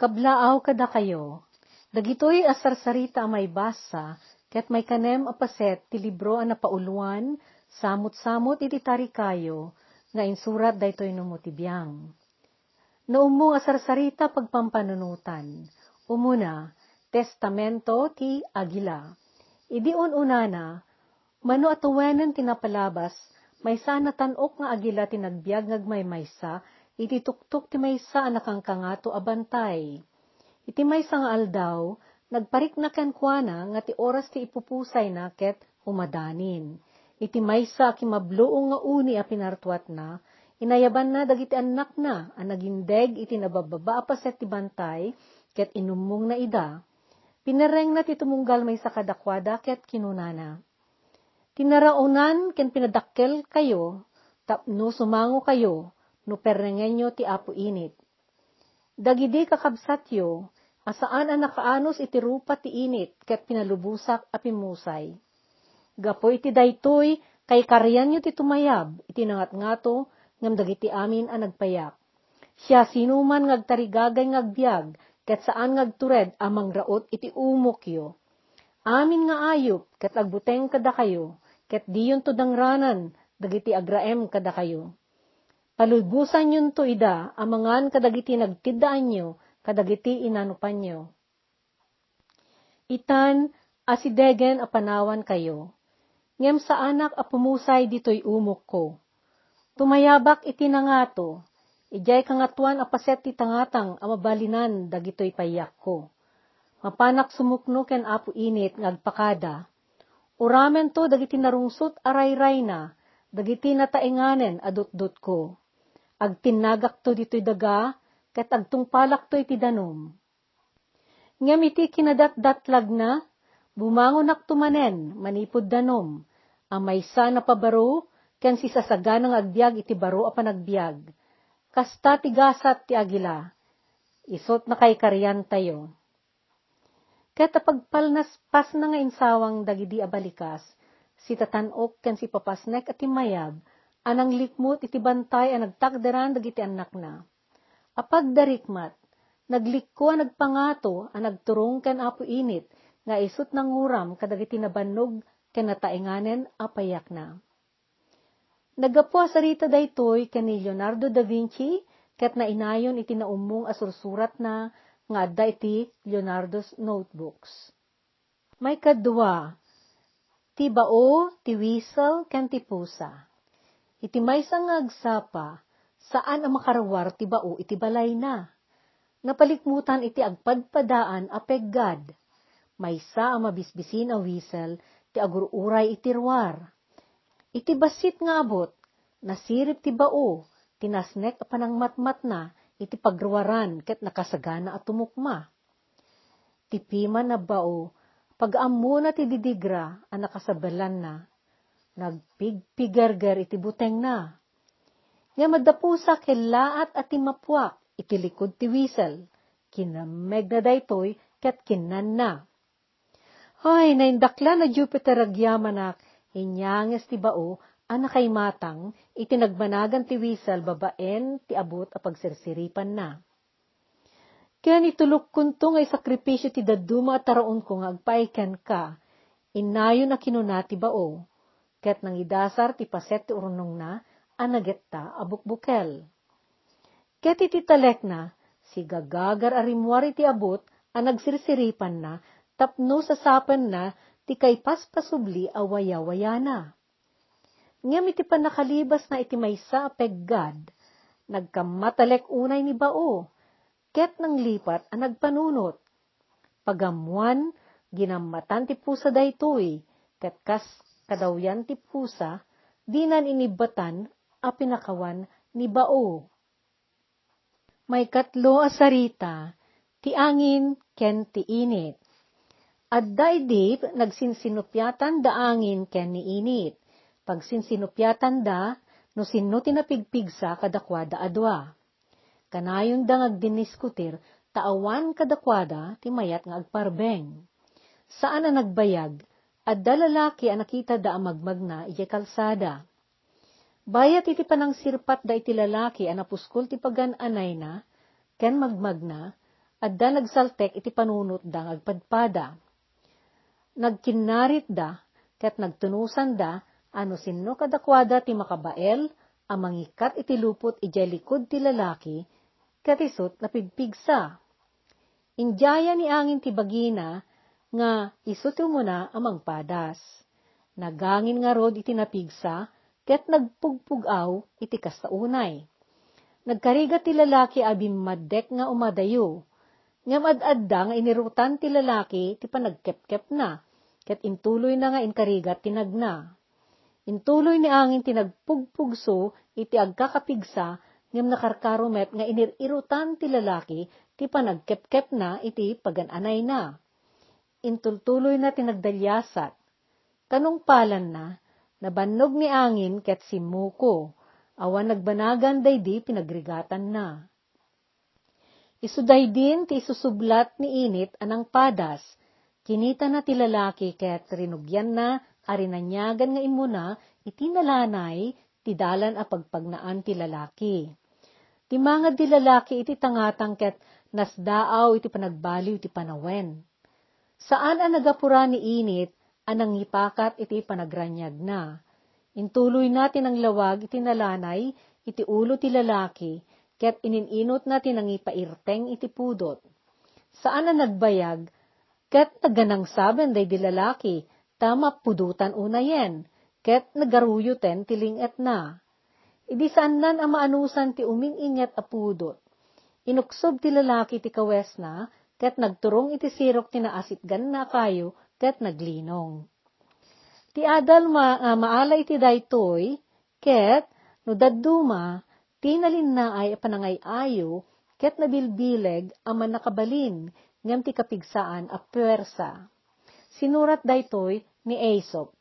Kablaaw kada kayo, dagitoy asarsarita may basa, ket may kanem apaset ti libro a napauluan, samot-samot iti tarikayo, nga insurat daytoy no motibiyang. Naumo asarsarita pagpampanunutan, umuna, testamento ti Agila. Idi unana, mano atuwenen tinapalabas, may sana tanok nga agila tinagbiag ngagmay maysa, iti tuktok ti maysa nakangkangato abantay. Iti maysa nga aldaw, nagparik na kenkwana nga ti oras ti ipupusay na ket umadanin. Iti maysa kimabluong nga uni a pinartuat na, inayaban na dagiti anak na, a nagindeg iti nabababa paset ti bantay, ket inumong na ida. Pinareng na ti tumunggal may sakadakwada ket kinunana. Tinaraunan ken pinadakkel kayo, tapno sumango kayo, no perrengenyo ti apo init. Dagidi kakabsatyo, asaan ang nakaanos iti rupa ti init, ket pinalubusak a pimusay. Gapo iti daytoy, kay karyan ti tumayab, iti nangat-ngato, ngam dagiti amin a nagpayak. Siya sinuman ngagtarigagay ngagbiag, ket saan ngagtured amang raot iti umokyo. Amin nga ayop, ket agbuteng kada kayo, ket diyon to dangranan, dagiti agraem kada kayo. Palulbusan yun to ida, amangan kadagiti nagtidaan nyo, kadagiti inanupan nyo. Itan, asidegen apanawan kayo. Ngem sa anak a pumusay dito'y umok ko. Tumayabak iti nangato, ijay kangatuan apaset ti tangatang amabalinan dagito'y payak ko. Mapanak sumukno ken apo init ngagpakada. Uramen to dagiti narungsot aray-ray na, dagiti nataenganen adot-dot ko agtinagak to dito'y daga, ket agtungpalak to iti danom. Ngem iti kinadatdatlag na, bumangon tumanen, manipod danom, amay sa napabaro, ken si sasaganang agbiag iti baro a panagbiag. Kasta ti gasat ti agila, isot na kay karyan tayo. Ket apagpalnas pas na nga insawang dagidi abalikas, si tatanok ken si papasnek at mayab, anang likmot iti bantay a nagtakderan dagiti anak na. Apag darikmat, naglikko a nagpangato a nagturong ken apo init, nga isut ng uram kadagiti nabannog ken nataenganen a payak na. Nagapo sarita daytoy ken ni Leonardo da Vinci ket nainayon iti naumong asursurat na nga adda iti Leonardo's notebooks. May kadwa, ti bao, ti whistle, ken ti pusa. Iti maysa nga agsapa, saan ang makarawar ti bao iti balay na. Napalikmutan iti agpadpadaan a peggad. Maysa ang mabisbisin a whistle, ti agururay iti ruwar. Iti basit nga abot, nasirip ti bao, tinasnek a panangmatmat na, iti pagruwaran ket nakasagana at tumukma. Ti pima na bao, pag-ammo na ti didigra, a nakasabalan na, nagpigpigargar iti buteng na. Nga madapusa kelaat at timapuak, iti likod ti wisel, kinameg na daytoy, ket kinan na. Ay, naindakla na Jupiter agyamanak, inyanges ti bao, anakay matang, iti nagmanagan ti wisel, babaen, ti abot a pagsirsiripan na. Kaya nitulok kunto ngay sakripisyo ti daduma at taraon ko nga agpaiken ka, inayo na kinuna ti bao ket nang idasar ti paset ti urnong na, anagetta abukbukel. Ket iti talek na, si gagagar arimwar iti abot, a nagsirsiripan na, tapno sasapan na, ti kay paspasubli awaya-waya na. Ngam iti panakalibas na iti maysa peggad, nagkamatalek unay ni bao, ket nang lipat a nagpanunot. Pagamuan, ginamatan ti pusa daytoy, ket kas kadawyan ti pusa, dinan inibatan a pinakawan ni bao. May katlo a sarita, ti angin ken ti init. Adda idip nagsinsinupyatan da angin ken ni init. Pag sinsinupyatan da, no sinno tinapigpigsa kadakwada adwa. Kanayon da ngagdiniskutir, taawan kadakwada ti mayat nga agparbeng. Saan na nagbayag, at dalalaki ang nakita da amagmag na iti kalsada. Bayat iti panang sirpat da iti lalaki ang ti pagan na, ken magmag na, adda nagsaltek iti panunot da agpadpada. Nagkinarit da, ket nagtunusan da, ano sinno kadakwada ti makabael, amang ikat iti lupot ijay likod ti lalaki, ket isot napigpigsa. Injaya ni angin ti bagina, nga isot muna amang padas. Nagangin nga rod iti napigsa, ket nagpugpugaw iti kastaunay. Nagkariga ti lalaki abim maddek nga umadayo, ngam ad-adda nga inirutan ti lalaki ti panagkepkep na, ket intuloy na nga inkarigat tinagna. Intuloy ni angin tinagpugpugso iti agkakapigsa ngem nakarkarumet nga inirirutan ti lalaki ti panagkepkep na iti pagananay na. Intultuloy na tinagdalyasat. Kanong palan na, nabannog ni angin ket simuko, awan nagbanagan daydi pinagrigatan na. Isuday din ti isusublat ni init anang padas. Kinita na ti lalaki ket rinugyan na arinanyagan nga imuna iti nalanay ti dalan a pagpagnaan ti lalaki. Ti mga di lalaki iti tangatang ket nasdaaw iti panagbaliw iti panawen. Saan ang nagapura ni init anang ipakat iti panagranyag na. Intuloy natin ang lawag iti nalanay iti ulo ti lalaki ket inininot natin ang ipairteng iti pudot. Saan na nagbayag, ket naganang saben day di lalaki, tama pudutan unayen, ket nagaruyuten tilinget na. Idi saan nan ang maanusan ti uminginget a pudot. Inuksob ti lalaki ti kawes na, ket nagturong iti sirok ti naasit gan na kayo, ket naglinong. Ti adal ma, uh, maalay ti daytoy, ket no dadduma, Tinalin na ay panangay ayo, ket nabilbileg aman nakabalin, ngam ti kapigsaan a puwersa. Sinurat daytoy ni Aesop.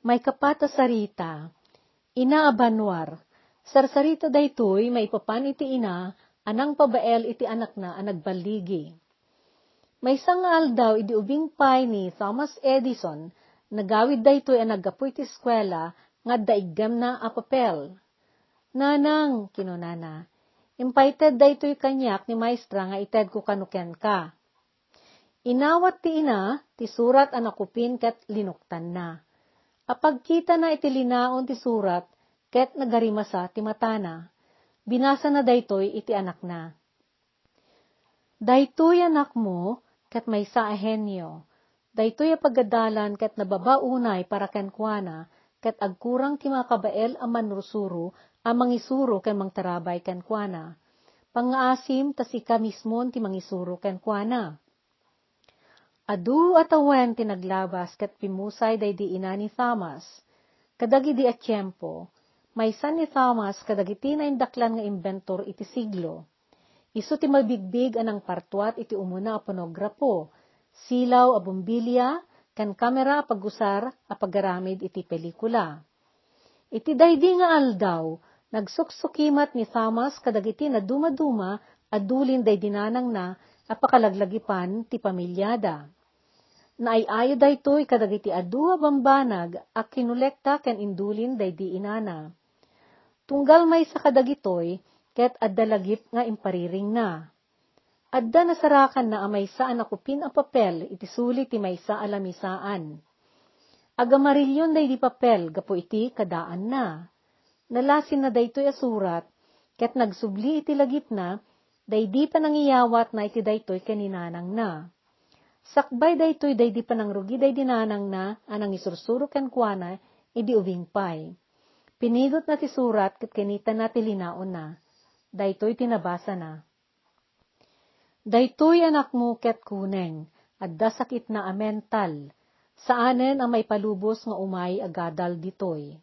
May kapata sarita, ina abanwar, sarsarita daytoy may papan iti ina, anang pabael iti anak na ang nagbaligi. May sangal daw idi ubing pay ni Thomas Edison, nagawid daytoy ang nagapoy ti eskwela, nga daigam na a papel. Nanang, kinunana, impaited da ito'y kanyak ni maestra nga ited ko kanuken ka. Inawat ti ina, ti surat anakupin ket linuktan na. Apagkita na iti linaon ti surat, ket nagarimasa ti matana. Binasa na daytoy iti anak na. Daytoy anak mo, ket may sa. Daytoy a pagadalan ket nababaunay para kenkwana, ket agkurang ti makabael a manrusuro a mangisuro ken mangtarabay ken kuana. Pangaasim tas ika mismon ti mangisuro ken kuana. Adu atawen ti naglabas ket pimusay day di ina ni Thomas. Kadagi di at may san ni Thomas kadagiti na indaklan nga inventor iti siglo. Isu ti mabigbig anang partuat iti umuna a ponograpo, silaw a bumbilya, kan kamera pagusar a pagaramid iti pelikula. Iti daydi nga aldaw, Nagsuksukimat ni Thomas kadagiti na dumaduma adulin day dinanang na apakalaglagipan ti pamilyada. Naayayo daytoy kadagiti adua bambanag a kinulekta ken indulin day di inana. Tunggal may sa kadagitoy ket addalagip nga impariring na. Adda nasarakan na amay saan akupin a papel iti suli ti may sa alamisaan. Agamarilyon day di papel gapo iti kadaan na nalasin na daytoy asurat, ket nagsubli iti lagip na, daydi pa nangiyawat na iti daytoy kaninanang na. Sakbay daytoy daydi pa nang rugi daydi nanang na, anang isursuro ken kuana, idi ubing pay. Pinidot na ti surat ket kinita na ti linaon na, daytoy tinabasa na. Daytoy anak mo ket kuneng, adda sakit na amental, saanen ang may palubos nga umay agadal ditoy.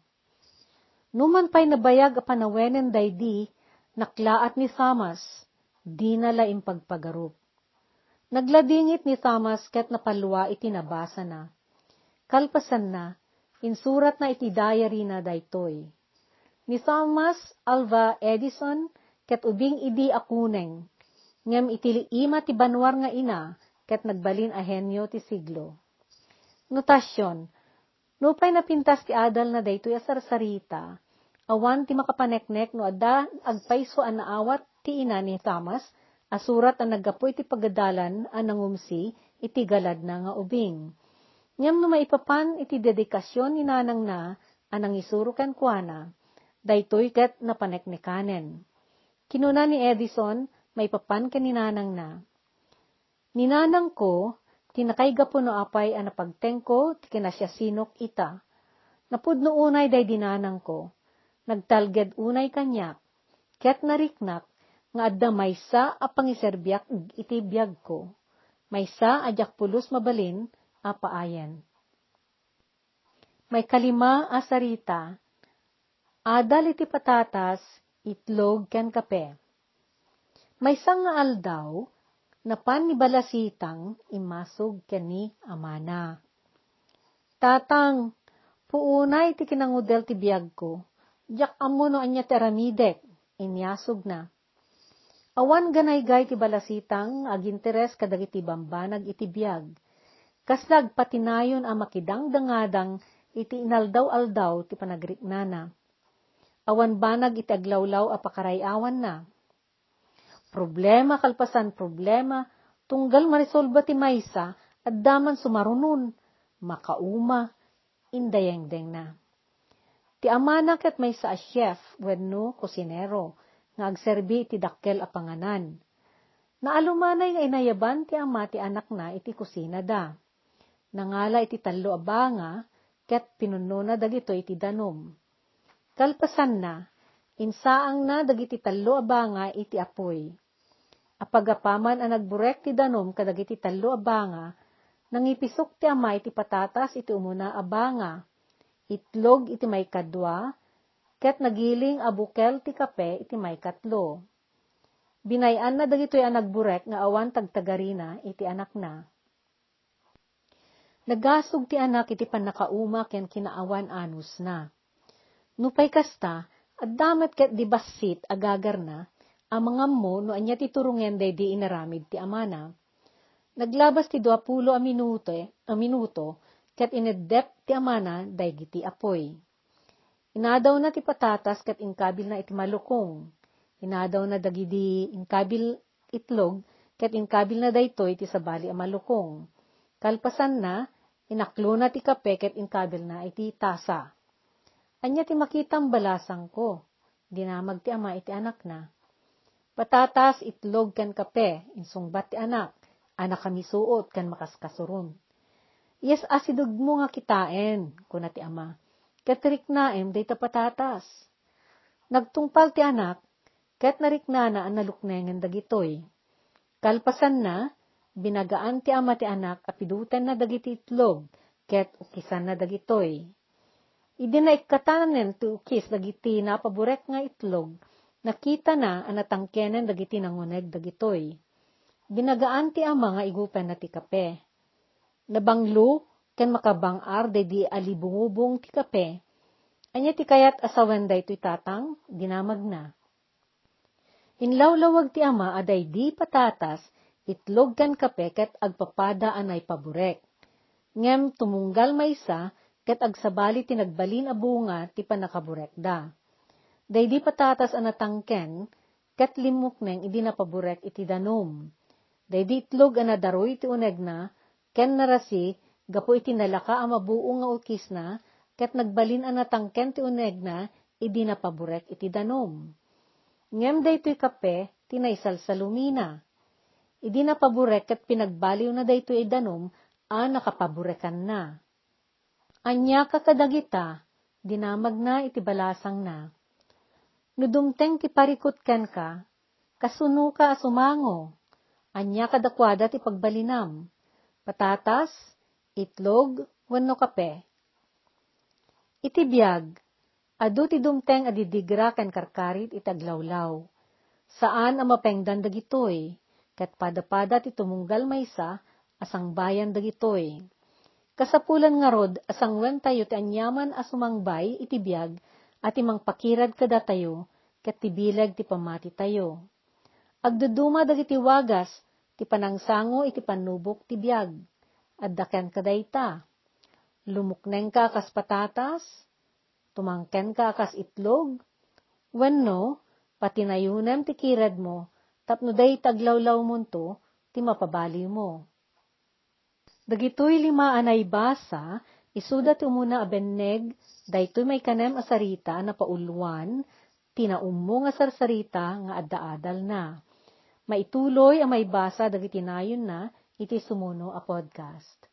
Numan pa'y nabayag a panawenen daydi, naklaat ni Thomas, di nala impagpagarup. Nagladingit ni Thomas ket napalwa iti nabasa na. Kalpasan na, insurat na iti diary na daytoy. Ni Thomas Alva Edison ket ubing idi akuneng, ngem iti ima ti banwar nga ina, ket nagbalin ahenyo ti siglo. Notasyon, Nupay napintas ti adal na daytoy asarsarita, awan ti makapaneknek no adda agpayso an naawat ti ina ni Thomas, Asurat ang naggapo iti pagadalan ang nangumsi iti galad na nga ubing. Ngam no maipapan iti dedikasyon ni nanang na anang isuro ken kuana, daytoy ket napaneknekanen. Kinuna ni Edison, maipapan ken ni nanang na. Ninanang ko, tinakay gapo no apay ang napagtengko, ti kinasyasinok ita. Napudno unay day dinanang ko, nagtalged unay kanyak, ket nariknak, nga adda maysa a pangiserbiak iti biyag ko. Maysa ajak pulos mabalin a paayen. May kalima a sarita, adal iti patatas, itlog ken kape. Maysa nga aldaw, napan ni balasitang imasog ken ni amana. Tatang, puunay ti kinangudel ti biyag ko, jak amo no anya teramidek, inyasog na. Awan ganay-gay ti balasitang aginteres kadagiti bambanag iti biyag. Kaslag patinayon a makidang dangadang iti inaldaw-aldaw ti panagriknana. Awan banag iti aglawlaw a pakarayawan na. Problema kalpasan problema, tunggal marisolba ti maysa, at daman sumarunon, makauma, indayengdeng na. Ti amana ket maysa a chef, wenno kusinero, nga agserbi iti dakkel a panganan. Naalumanay nga inayaban ti ama ti anak na iti kusina da. Nangala iti tallo a banga, ket pinunno na dagito iti danom. Kalpasan na, insaang na dagiti tallo a banga iti apoy. Apagapaman ang nagburek ti danom kadagiti tallo a banga, nangipisok ti ama iti patatas iti umuna a banga, itlog iti may kadwa, ket nagiling abukel ti kape iti may katlo. Binayan na dagitoy ang nagburek nga awan tagtagarina iti anak na. Nagasog ti anak iti panakauma ken kinaawan anus na. Nupay kasta, at damat ket di basit agagar na, ang mga mo no anya ti turungen day di inaramid ti amana. Naglabas ti 20 a minuto, a minuto, ket inedep ti amana day giti apoy. Inadaw na ti patatas kat inkabil na iti malukong. Inadaw na dagidi inkabil itlog kat inkabil na daytoy iti sabali a malukong. Kalpasan na, inaklo na ti kape kat inkabil na iti tasa. Anya ti makitang balasang ko. Dinamag ti ama iti anak na. Patatas, itlog kan kape, insungbat ti anak. Anak kami suot kan makaskasurun. Yes, asidug mo nga kitaen, kuna ti ama Katrik naem day patatas. Nagtungpal ti anak, ket narikna na ang naluknengan dagitoy. Kalpasan na, binagaan ti ama ti anak, apidutan na dagiti itlog, ket ukisan na dagitoy. Idi na ikatanen ti ukis dagiti napaburek nga itlog, nakita na ang natangkenen dagiti nanguneg dagitoy. Binagaan ti ama nga igupen na ti kape. Nabanglo, ken makabangar dedi alibungubong ti kape, anya ti kayat asawan da ito'y tatang, dinamag na. Inlawlawag ti ama aday di patatas, itlog kan kape ket agpapada anay paburek. Ngem tumunggal maysa, ket agsabali ti nagbalin a bunga ti panakaburek da. Day di patatas anatangken, ket limok neng idi napaburek iti danom. Day di itlog anadaroy ti uneg na, ken narasi, Gapo iti nalaka ang mabuo nga ukis na, ket nagbalin natangken ti uneg na, idi napaburek iti danom. Ngem daytoy kape, tinaysal Idi napaburek ket pinagbaliw na daytoy danom, a nakapaburekan na. Anya kakadagita, dinamag na iti balasang na. Nudumteng ti parikot ken ka, kasuno ka asumango, anya kadakwada ti pagbalinam. Patatas, itlog, wenno kape. Iti biyag, adu ti dumteng adidigra ken karkarit itaglawlaw. Saan ang mapengdan dagitoy, ket pada-pada ti tumunggal maysa, asang bayan dagitoy. Kasapulan nga rod, asang wen tayo ti anyaman asumangbay iti biyag, at imang pakirad kada tayo, ket ti bilag ti pamati tayo. Agduduma dagiti wagas, ti panangsango iti panubok ti biyag addaken kadayta. Lumukneng ka kas patatas, tumangken ka kas itlog, wenno, patinayunem ti kirad mo, tapno day taglawlaw mo to, ti mapabali mo. Dagitoy lima anay basa, isuda ti umuna abeneg, daytoy may kanem asarita na pauluan, tinaummo nga sarsarita nga adda-adal na. Maituloy ang may basa dagiti nayon na iti sumuno a podcast.